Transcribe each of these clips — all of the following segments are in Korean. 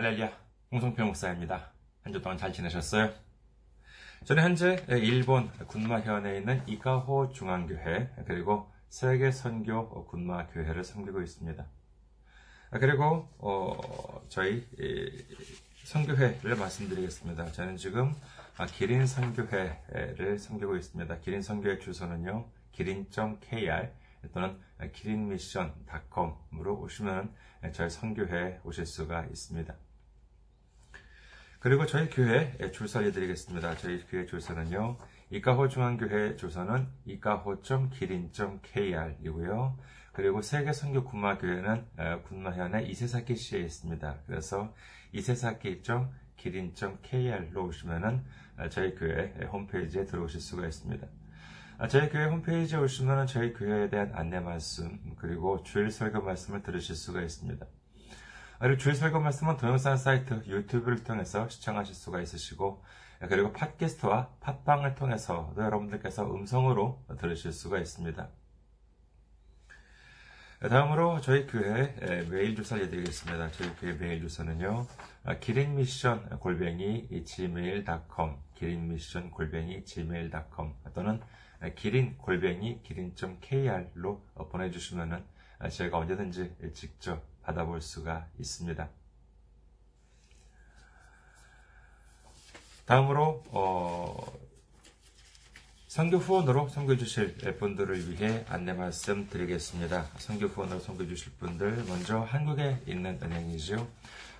할렐루야, 홍성표 목사입니다. 한 주 동안 잘 지내셨어요? 저는 현재 일본 군마현에 있는 이카호 중앙교회 그리고 세계 선교 군마교회를 섬기고 있습니다. 그리고 어, 저희 선교회를 말씀드리겠습니다. 저는 지금 기린 선교회를 섬기고 있습니다. 기린 선교회 주소는요, 기린.kr 또는 기린미션.com으로 오시면 저희 선교회에 오실 수가 있습니다. 그리고 저희 교회 줄서 알려드리겠습니다. 저희 교회 줄서는요, 이카호 중앙교회 줄서는 이카호.기린.kr이고요. 그리고 세계 선교 군마교회는 군마현의 이세사키시에 있습니다. 그래서 이세사키.기린.kr로 오시면은 저희 교회 홈페이지에 들어오실 수가 있습니다. 저희 교회 홈페이지에 오시면 저희 교회에 대한 안내 말씀, 그리고 주일 설교 말씀을 들으실 수가 있습니다. 그리고 주일 설교 말씀은 동영상 사이트 유튜브를 통해서 시청하실 수가 있으시고, 그리고 팟캐스트와 팟빵을 통해서 여러분들께서 음성으로 들으실 수가 있습니다. 다음으로 저희 교회 메일 주소 알려드리겠습니다. 저희 교회 메일 주소는요, 기린미션 골뱅이 gmail.com, 기린미션 골뱅이 gmail.com 또는 기린 골뱅이 기린.kr로 보내주시면은 제가 언제든지 직접 받아볼 수가 있습니다. 다음으로 어, 선교 후원으로 선교 주실 분들을 위해 안내 말씀 드리겠습니다. 선교 후원으로 선교 주실 분들 먼저 한국에 있는 은행이죠.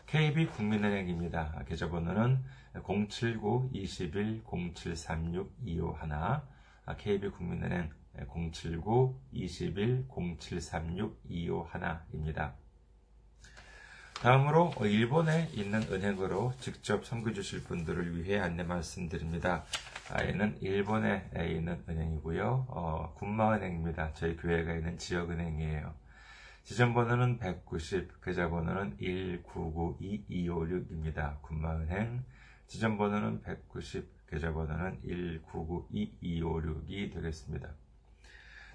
KB 국민은행입니다. 계좌번호는 079-21-0736-251 KB 국민은행 079-21-0736-251입니다. 다음으로 일본에 있는 은행으로 직접 선교 주실 분들을 위해 안내 말씀드립니다. 얘는 일본에 있는 은행이고요. 어, 군마은행입니다. 저희 교회가 있는 지역은행이에요. 지점번호는 190, 계좌번호는 1992256입니다. 군마은행. 지점번호는 190, 계좌번호는 1992256이 되겠습니다.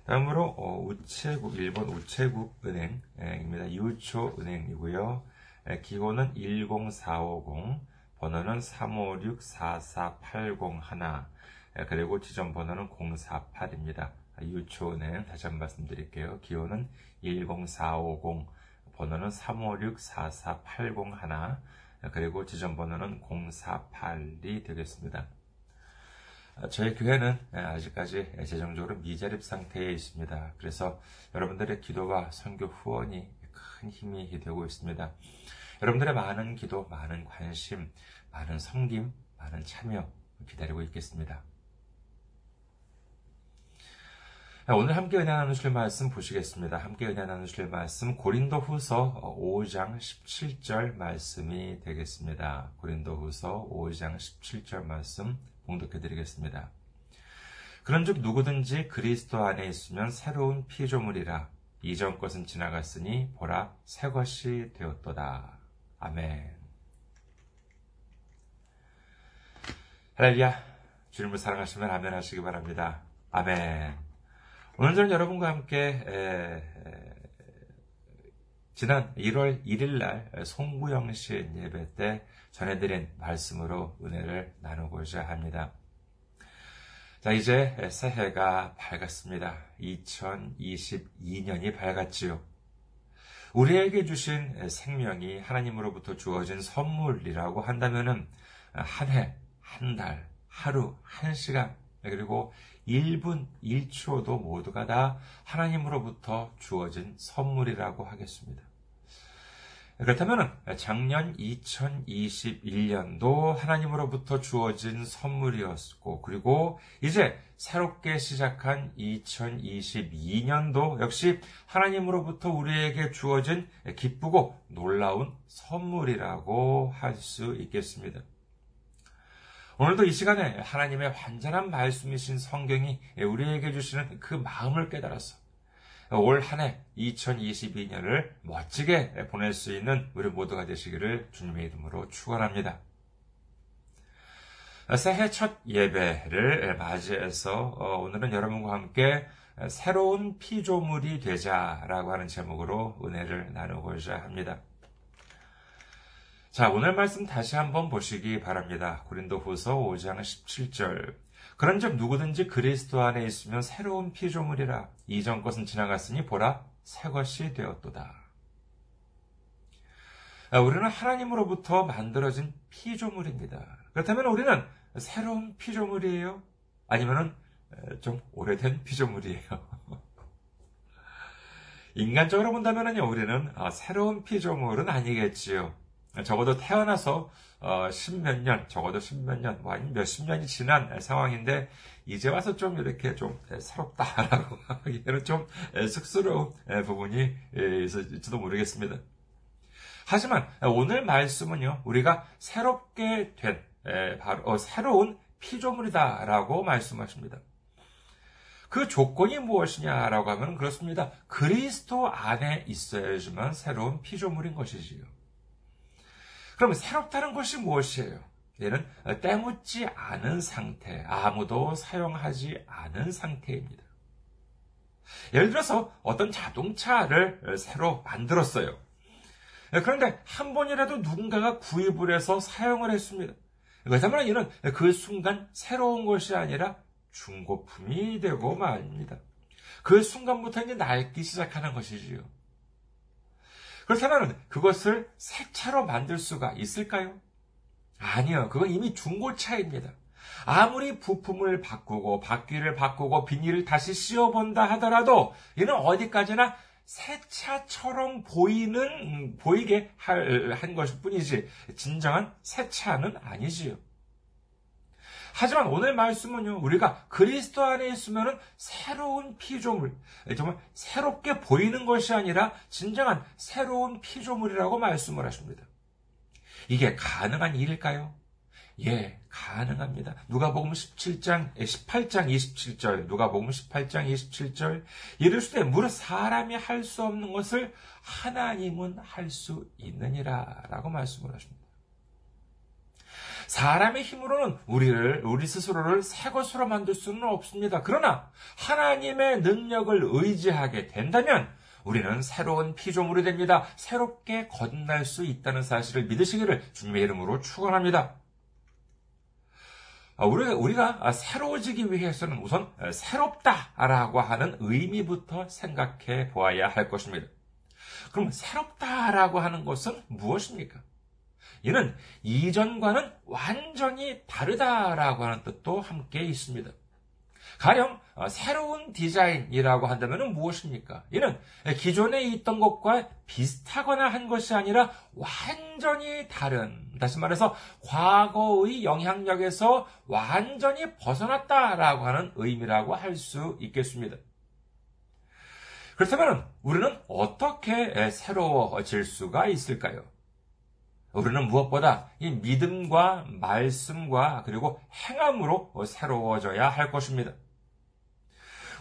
다음으로 어, 우체국 일본 우체국 은행입니다. 유초 은행이고요. 기호는 10450, 번호는 356-44801, 그리고 지점 번호는 048입니다. 유초은행 다시 한번 말씀드릴게요. 기호는 10450, 번호는 356-44801, 그리고 지점 번호는 048이 되겠습니다. 저희 교회는 아직까지 재정적으로 미자립 상태에 있습니다. 그래서 여러분들의 기도와 선교 후원이 큰 힘이 되고 있습니다. 여러분들의 많은 기도, 많은 관심, 많은 섬김, 많은 참여 기다리고 있겠습니다. 오늘 함께 은혜 나누실 말씀 보시겠습니다. 함께 은혜 나누실 말씀 고린도 후서 5장 17절 말씀이 되겠습니다. 고린도 후서 5장 17절 말씀 봉독해 드리겠습니다. 그런즉 누구든지 그리스도 안에 있으면 새로운 피조물이라 이전 것은 지나갔으니 보라 새 것이 되었도다. 아멘. 할렐루야. 주님을 사랑하시면 아멘 하시기 바랍니다. 아멘. 오늘 저는 여러분과 함께 에, 에, 지난 1월 1일 날 송구영 씨 예배 때 전해드린 말씀으로 은혜를 나누고자 합니다. 자, 이제 새해가 밝았습니다. 2022년이 밝았지요. 우리에게 주신 생명이 하나님으로부터 주어진 선물이라고 한다면은 한 해, 한 달, 하루, 한 시간, 그리고 1분, 1초도 모두가 다 하나님으로부터 주어진 선물이라고 하겠습니다. 그렇다면 작년 2021년도 하나님으로부터 주어진 선물이었고, 그리고 이제 새롭게 시작한 2022년도 역시 하나님으로부터 우리에게 주어진 기쁘고 놀라운 선물이라고 할 수 있겠습니다. 오늘도 이 시간에 하나님의 완전한 말씀이신 성경이 우리에게 주시는 그 마음을 깨달아서 올 한 해 2022년을 멋지게 보낼 수 있는 우리 모두가 되시기를 주님의 이름으로 축원합니다. 새해 첫 예배를 맞이해서 오늘은 여러분과 함께 새로운 피조물이 되자라고 하는 제목으로 은혜를 나누고자 합니다. 자, 오늘 말씀 다시 한번 보시기 바랍니다. 고린도 후서 5장 17절. 그런즉 누구든지 그리스도 안에 있으면 새로운 피조물이라 이전 것은 지나갔으니 보라 새 것이 되었도다. 아, 우리는 하나님으로부터 만들어진 피조물입니다. 그렇다면 우리는 새로운 피조물이에요? 아니면 좀 오래된 피조물이에요? 인간적으로 본다면요, 우리는 아, 새로운 피조물은 아니겠지요. 적어도 태어나서 어, 십몇 년, 적어도 십몇 년, 뭐 아니면 몇십 년이 지난 상황인데 이제 와서 좀 이렇게 좀 새롭다라고 하기에는 좀 쑥스러운 부분이 있을지도 모르겠습니다. 하지만 오늘 말씀은요, 우리가 새롭게 된 바로 어, 새로운 피조물이다라고 말씀하십니다. 그 조건이 무엇이냐라고 하면 그렇습니다. 그리스도 안에 있어야지만 새로운 피조물인 것이지요. 그럼 새롭다는 것이 무엇이에요? 얘는 때묻지 않은 상태, 아무도 사용하지 않은 상태입니다. 예를 들어서 어떤 자동차를 새로 만들었어요. 그런데 한 번이라도 누군가가 구입을 해서 사용을 했습니다. 그렇다면 이는 그 순간 새로운 것이 아니라 중고품이 되고 말입니다. 그 순간부터 이제 낡기 시작하는 것이지요. 그렇다면 그것을 새 차로 만들 수가 있을까요? 아니요. 그건 이미 중고차입니다. 아무리 부품을 바꾸고 바퀴를 바꾸고 비닐을 다시 씌워본다 하더라도 이는 어디까지나 새 차처럼 보이는 음, 보이게 한 것일 뿐이지 진정한 새 차는 아니지요. 하지만 오늘 말씀은요, 우리가 그리스도 안에 있으면 새로운 피조물, 정말 새롭게 보이는 것이 아니라 진정한 새로운 피조물이라고 말씀을 하십니다. 이게 가능한 일일까요? 예, 가능합니다. 누가복음 17장, 18장 27절, 누가복음 18장 27절, 이를수되 무릇 사람이 할 수 없는 것을 하나님은 할 수 있느니라라고 말씀을 하십니다. 사람의 힘으로는 우리를, 우리 스스로를 새 것으로 만들 수는 없습니다. 그러나 하나님의 능력을 의지하게 된다면 우리는 새로운 피조물이 됩니다. 새롭게 건날 수 있다는 사실을 믿으시기를 주님의 이름으로 축원합니다. 우리가, 우리가 새로워지기 위해서는 우선 새롭다라고 하는 의미부터 생각해 보아야 할 것입니다. 그럼 새롭다라고 하는 것은 무엇입니까? 이는 이전과는 완전히 다르다라고 하는 뜻도 함께 있습니다. 가령 어, 새로운 디자인이라고 한다면 무엇입니까? 이는 기존에 있던 것과 비슷하거나 한 것이 아니라 완전히 다른, 다시 말해서 과거의 영향력에서 완전히 벗어났다라고 하는 의미라고 할 수 있겠습니다. 그렇다면 우리는 어떻게 새로워질 수가 있을까요? 우리는 무엇보다 이 믿음과 말씀과 그리고 행함으로 새로워져야 할 것입니다.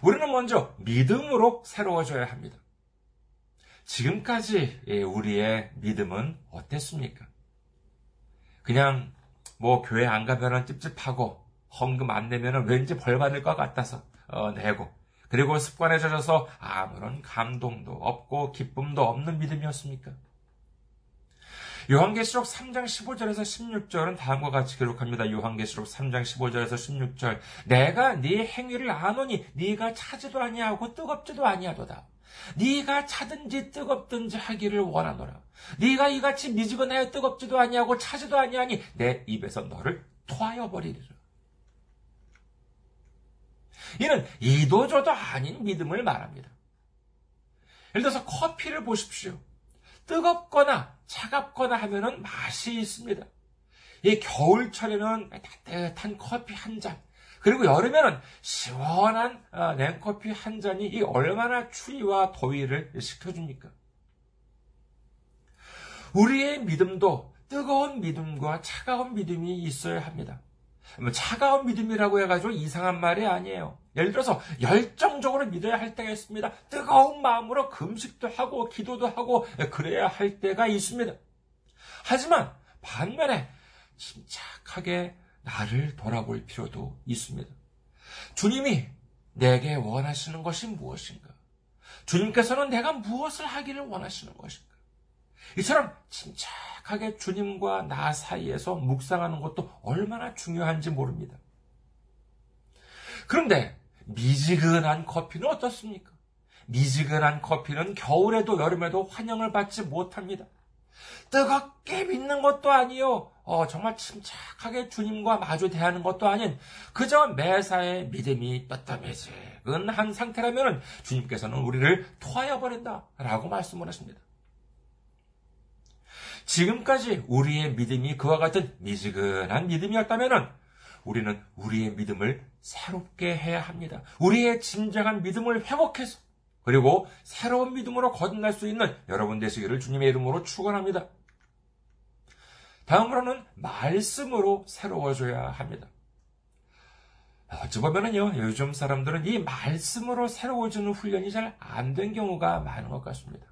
우리는 먼저 믿음으로 새로워져야 합니다. 지금까지 우리의 믿음은 어땠습니까? 그냥 뭐 교회 안 가면 찝찝하고 헌금 안 내면 왠지 벌 받을 것 같아서 어, 내고 그리고 습관에 젖어서 아무런 감동도 없고 기쁨도 없는 믿음이었습니까? 요한계시록 3장 15절에서 16절은 다음과 같이 기록합니다. 요한계시록 3장 15절에서 16절. 내가 네 행위를 아노니 네가 차지도 아니하고 뜨겁지도 아니하도다. 네가 차든지 뜨겁든지 하기를 원하노라. 네가 이같이 미지근하여 뜨겁지도 아니하고 차지도 아니하니 내 입에서 너를 토하여 버리리라. 이는 이도저도 아닌 믿음을 말합니다. 예를 들어서 커피를 보십시오. 뜨겁거나 차갑거나 하면은 맛이 있습니다. 이 겨울철에는 따뜻한 커피 한 잔, 그리고 여름에는 시원한 어, 냉커피 한 잔이 이 얼마나 추위와 더위를 식혀줍니까? 우리의 믿음도 뜨거운 믿음과 차가운 믿음이 있어야 합니다. 뭐 차가운 믿음이라고 해가지고 이상한 말이 아니에요. 예를 들어서 열정적으로 믿어야 할 때가 있습니다. 뜨거운 마음으로 금식도 하고 기도도 하고 그래야 할 때가 있습니다. 하지만 반면에 침착하게 나를 돌아볼 필요도 있습니다. 주님이 내게 원하시는 것이 무엇인가? 주님께서는 내가 무엇을 하기를 원하시는 것인가? 이처럼 침착 침착하게 주님과 나 사이에서 묵상하는 것도 얼마나 중요한지 모릅니다. 그런데 미지근한 커피는 어떻습니까? 미지근한 커피는 겨울에도 여름에도 환영을 받지 못합니다. 뜨겁게 믿는 것도 아니요. 어, 정말 침착하게 주님과 마주 대하는 것도 아닌 그저 매사에 믿음이 떳떳해지근한 상태라면 주님께서는 우리를 토하여 버린다라고 말씀을 하십니다. 지금까지 우리의 믿음이 그와 같은 미지근한 믿음이었다면 우리는 우리의 믿음을 새롭게 해야 합니다. 우리의 진정한 믿음을 회복해서 그리고 새로운 믿음으로 거듭날 수 있는 여러분 되시기를 주님의 이름으로 축원합니다. 다음으로는 말씀으로 새로워져야 합니다. 어찌 보면은요, 요즘 사람들은 이 말씀으로 새로워지는 훈련이 잘 안 된 경우가 많은 것 같습니다.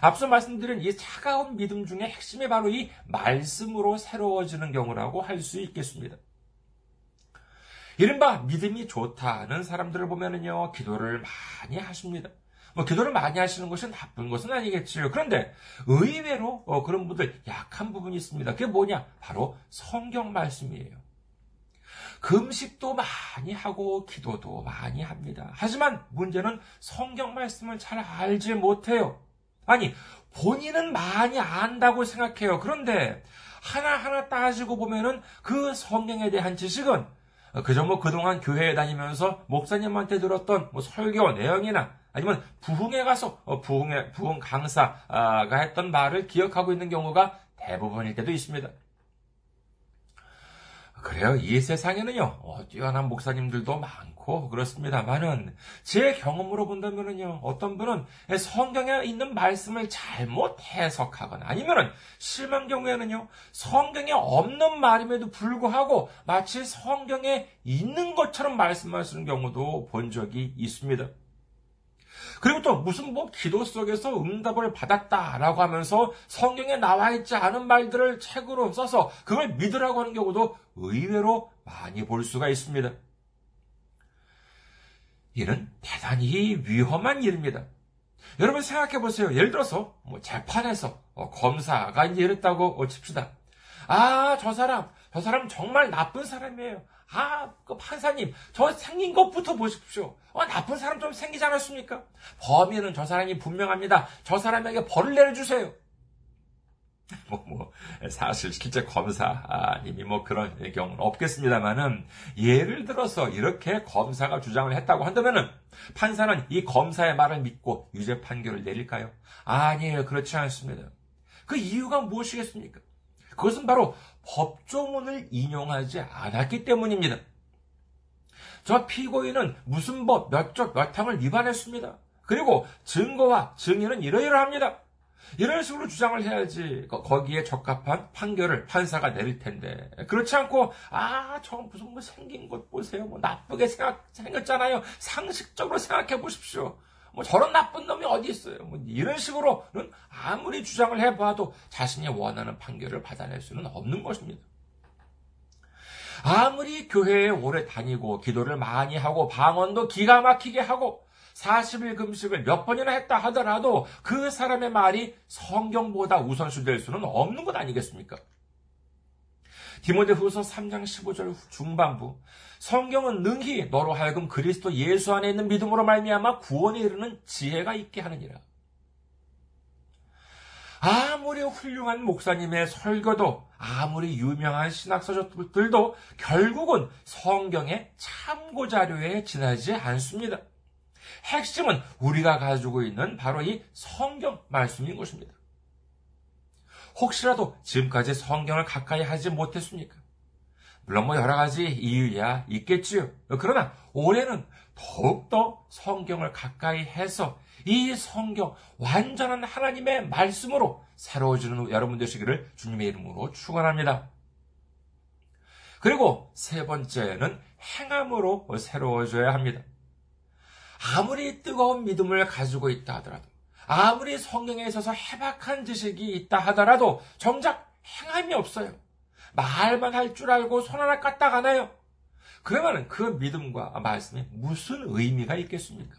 앞서 말씀드린 이 차가운 믿음 중에 핵심이 바로 이 말씀으로 새로워지는 경우라고 할 수 있겠습니다. 이른바 믿음이 좋다는 사람들을 보면은요, 기도를 많이 하십니다. 뭐, 기도를 많이 하시는 것이 나쁜 것은 아니겠지요. 그런데 의외로 어, 그런 분들 약한 부분이 있습니다. 그게 뭐냐? 바로 성경 말씀이에요. 금식도 많이 하고 기도도 많이 합니다. 하지만 문제는 성경 말씀을 잘 알지 못해요. 아니, 본인은 많이 안다고 생각해요. 그런데 하나하나 따지고 보면은 그 성경에 대한 지식은 그저 뭐 그동안 교회에 다니면서 목사님한테 들었던 뭐 설교 내용이나 아니면 부흥에 가서 어, 부흥의 부흥 강사가 했던 말을 기억하고 있는 경우가 대부분일 때도 있습니다. 그래요. 이 세상에는요, 어, 뛰어난 목사님들도 많고 그렇습니다만은 제 경험으로 본다면은요, 어떤 분은 성경에 있는 말씀을 잘못 해석하거나 아니면은 심한 경우에는요, 성경에 없는 말임에도 불구하고 마치 성경에 있는 것처럼 말씀하시는 경우도 본 적이 있습니다. 그리고 또 무슨 뭐 기도 속에서 응답을 받았다라고 하면서 성경에 나와 있지 않은 말들을 책으로 써서 그걸 믿으라고 하는 경우도 의외로 많이 볼 수가 있습니다. 이는 대단히 위험한 일입니다. 여러분 생각해 보세요. 예를 들어서 뭐 재판에서 어, 검사가 이제 이랬다고 칩시다. 아, 저 사람, 저 사람 정말 나쁜 사람이에요. 아, 그 판사님, 저 생긴 것부터 보십시오. 어, 나쁜 사람 좀 생기지 않았습니까? 범인은 저 사람이 분명합니다. 저 사람에게 벌을 내려주세요. 뭐, 뭐, 사실 실제 검사님이 뭐 그런 경우는 없겠습니다만은, 예를 들어서 이렇게 검사가 주장을 했다고 한다면은, 판사는 이 검사의 말을 믿고 유죄 판결을 내릴까요? 아니에요. 그렇지 않습니다. 그 이유가 무엇이겠습니까? 그것은 바로 법조문을 인용하지 않았기 때문입니다. 저 피고인은 무슨 법 몇 쪽 몇 항을 위반했습니다. 그리고 증거와 증인은 이러이러합니다. 이런 식으로 주장을 해야지 거기에 적합한 판결을 판사가 내릴 텐데 그렇지 않고 아 저 무슨 뭐 생긴 것 보세요 뭐 나쁘게 생각 생겼잖아요 상식적으로 생각해 보십시오 뭐 저런 나쁜 놈이 어디 있어요? 뭐 이런 식으로는 아무리 주장을 해봐도 자신이 원하는 판결을 받아낼 수는 없는 것입니다. 아무리 교회에 오래 다니고 기도를 많이 하고 방언도 기가 막히게 하고 40일 금식을 몇 번이나 했다 하더라도 그 사람의 말이 성경보다 우선시될 수는 없는 것 아니겠습니까? 디모데후서 3장 15절 중반부 성경은 능히 너로 하여금 그리스도 예수 안에 있는 믿음으로 말미암아 구원에 이르는 지혜가 있게 하느니라. 아무리 훌륭한 목사님의 설교도 아무리 유명한 신학서적들도 결국은 성경의 참고 자료에 지나지 않습니다. 핵심은 우리가 가지고 있는 바로 이 성경 말씀인 것입니다. 혹시라도 지금까지 성경을 가까이 하지 못했습니까? 물론 뭐 여러 가지 이유야 있겠지요. 그러나 올해는 더욱더 성경을 가까이 해서 이 성경 완전한 하나님의 말씀으로 새로워지는 여러분 되시기를 주님의 이름으로 축원합니다. 그리고 세 번째는 행함으로 새로워져야 합니다. 아무리 뜨거운 믿음을 가지고 있다 하더라도, 아무리 성경에 있어서 해박한 지식이 있다 하더라도 정작 행함이 없어요. 말만 할 줄 알고 손 하나 까딱 하나요? 그러면 그 믿음과 말씀이 무슨 의미가 있겠습니까?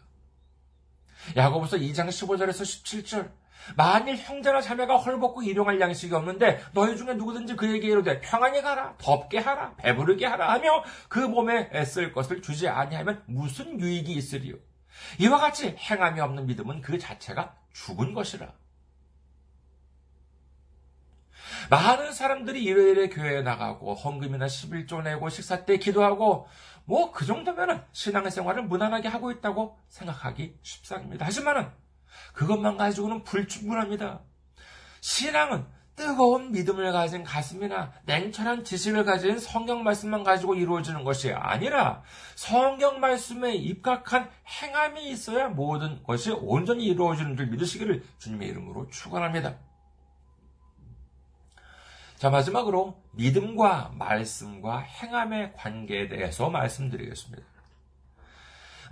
야고보서 2장 15절에서 17절 만일 형제나 자매가 헐벗고 일용할 양식이 없는데 너희 중에 누구든지 그에게 이르되 평안히 가라 덥게 하라 배부르게 하라 하며 그 몸에 애쓸 것을 주지 아니하면 무슨 유익이 있으리요 이와 같이 행함이 없는 믿음은 그 자체가 죽은 것이라 많은 사람들이 일요일에 교회에 나가고 헌금이나 11조 내고 식사 때 기도하고 뭐 그 정도면은 신앙생활을 무난하게 하고 있다고 생각하기 쉽상입니다. 하지만은 그것만 가지고는 불충분합니다. 신앙은 뜨거운 믿음을 가진 가슴이나 냉철한 지식을 가진 성경 말씀만 가지고 이루어지는 것이 아니라 성경 말씀에 입각한 행함이 있어야 모든 것이 온전히 이루어지는 줄 믿으시기를 주님의 이름으로 축원합니다. 자, 마지막으로 믿음과 말씀과 행함의 관계에 대해서 말씀드리겠습니다.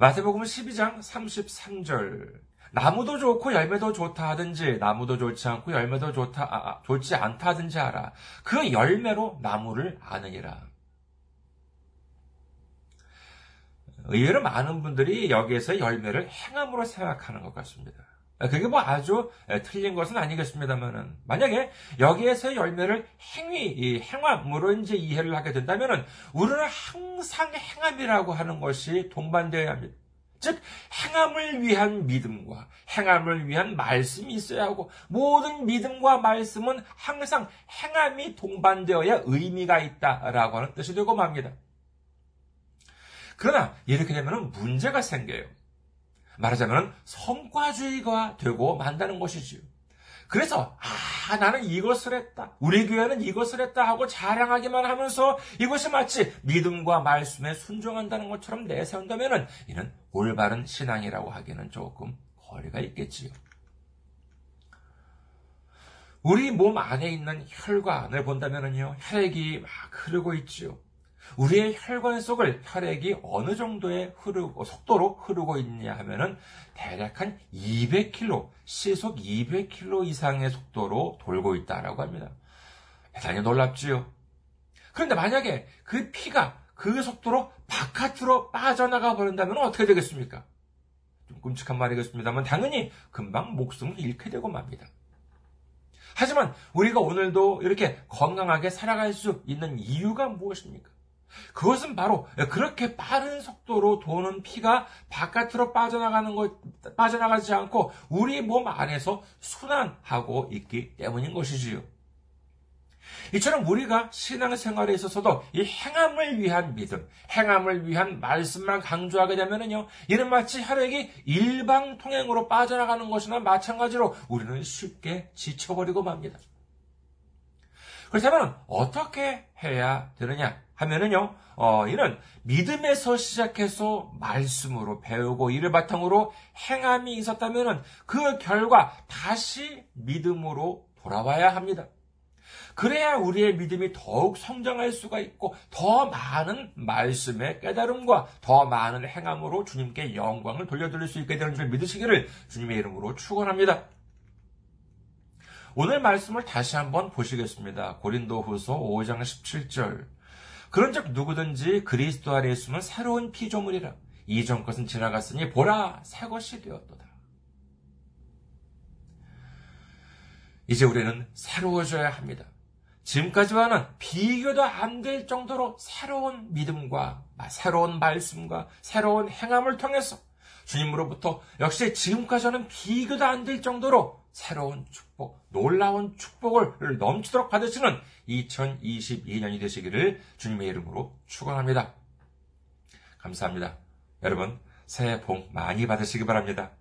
마태복음 12장 33절. 나무도 좋고 열매도 좋다 하든지 나무도 좋지 않고 열매도 좋다 아, 아, 좋지 않다 하든지 알아. 그 열매로 나무를 아느니라. 의외로 많은 분들이 여기에서 열매를 행함으로 생각하는 것 같습니다. 그게 뭐 아주 틀린 것은 아니겠습니다만은 만약에 여기에서 열매를 행위, 행함으로 이제 이해를 하게 된다면은 우리는 항상 행함이라고 하는 것이 동반되어야 합니다. 즉 행함을 위한 믿음과 행함을 위한 말씀이 있어야 하고 모든 믿음과 말씀은 항상 행함이 동반되어야 의미가 있다라고 하는 뜻이 되고 맙니다. 그러나 이렇게 되면 문제가 생겨요. 말하자면 성과주의가 되고 만다는 것이지요. 그래서 아 나는 이것을 했다. 우리 교회는 이것을 했다 하고 자랑하기만 하면서 이것이 마치 믿음과 말씀에 순종한다는 것처럼 내세운다면 이는 올바른 신앙이라고 하기는 조금 거리가 있겠지요. 우리 몸 안에 있는 혈관을 본다면요, 혈액이 막 흐르고 있지요. 우리의 혈관 속을 혈액이 어느 정도의 흐르고 속도로 흐르고 있냐 하면은 대략 한 200km, 시속 200km 이상의 속도로 돌고 있다라고 합니다. 대단히 놀랍지요. 그런데 만약에 그 피가 그 속도로 바깥으로 빠져나가 버린다면 어떻게 되겠습니까? 좀 끔찍한 말이겠습니다만 당연히 금방 목숨을 잃게 되고 맙니다. 하지만 우리가 오늘도 이렇게 건강하게 살아갈 수 있는 이유가 무엇입니까? 그것은 바로 그렇게 빠른 속도로 도는 피가 바깥으로 빠져나가는 것, 빠져나가지 않고 우리 몸 안에서 순환하고 있기 때문인 것이지요. 이처럼 우리가 신앙생활에 있어서도 이 행함을 위한 믿음, 행함을 위한 말씀만 강조하게 되면은요, 이는 마치 혈액이 일방 통행으로 빠져나가는 것이나 마찬가지로 우리는 쉽게 지쳐버리고 맙니다. 그렇다면 어떻게 해야 되느냐 하면은요, 어, 이는 믿음에서 시작해서 말씀으로 배우고 이를 바탕으로 행함이 있었다면은 그 결과 다시 믿음으로 돌아와야 합니다. 그래야 우리의 믿음이 더욱 성장할 수가 있고 더 많은 말씀의 깨달음과 더 많은 행함으로 주님께 영광을 돌려드릴 수 있게 되는 줄 믿으시기를 주님의 이름으로 축원합니다. 오늘 말씀을 다시 한번 보시겠습니다. 고린도 후서 5장 17절. 그런즉 누구든지 그리스도 안에 있으면 새로운 피조물이라. 이전 것은 지나갔으니 보라 새 것이 되었도다. 이제 우리는 새로워져야 합니다. 지금까지와는 비교도 안 될 정도로 새로운 믿음과 새로운 말씀과 새로운 행함을 통해서 주님으로부터 역시 지금까지는 비교도 안 될 정도로 새로운 축복, 놀라운 축복을 넘치도록 받으시는 2022년이 되시기를 주님의 이름으로 축원합니다. 감사합니다. 여러분 새해 복 많이 받으시기 바랍니다.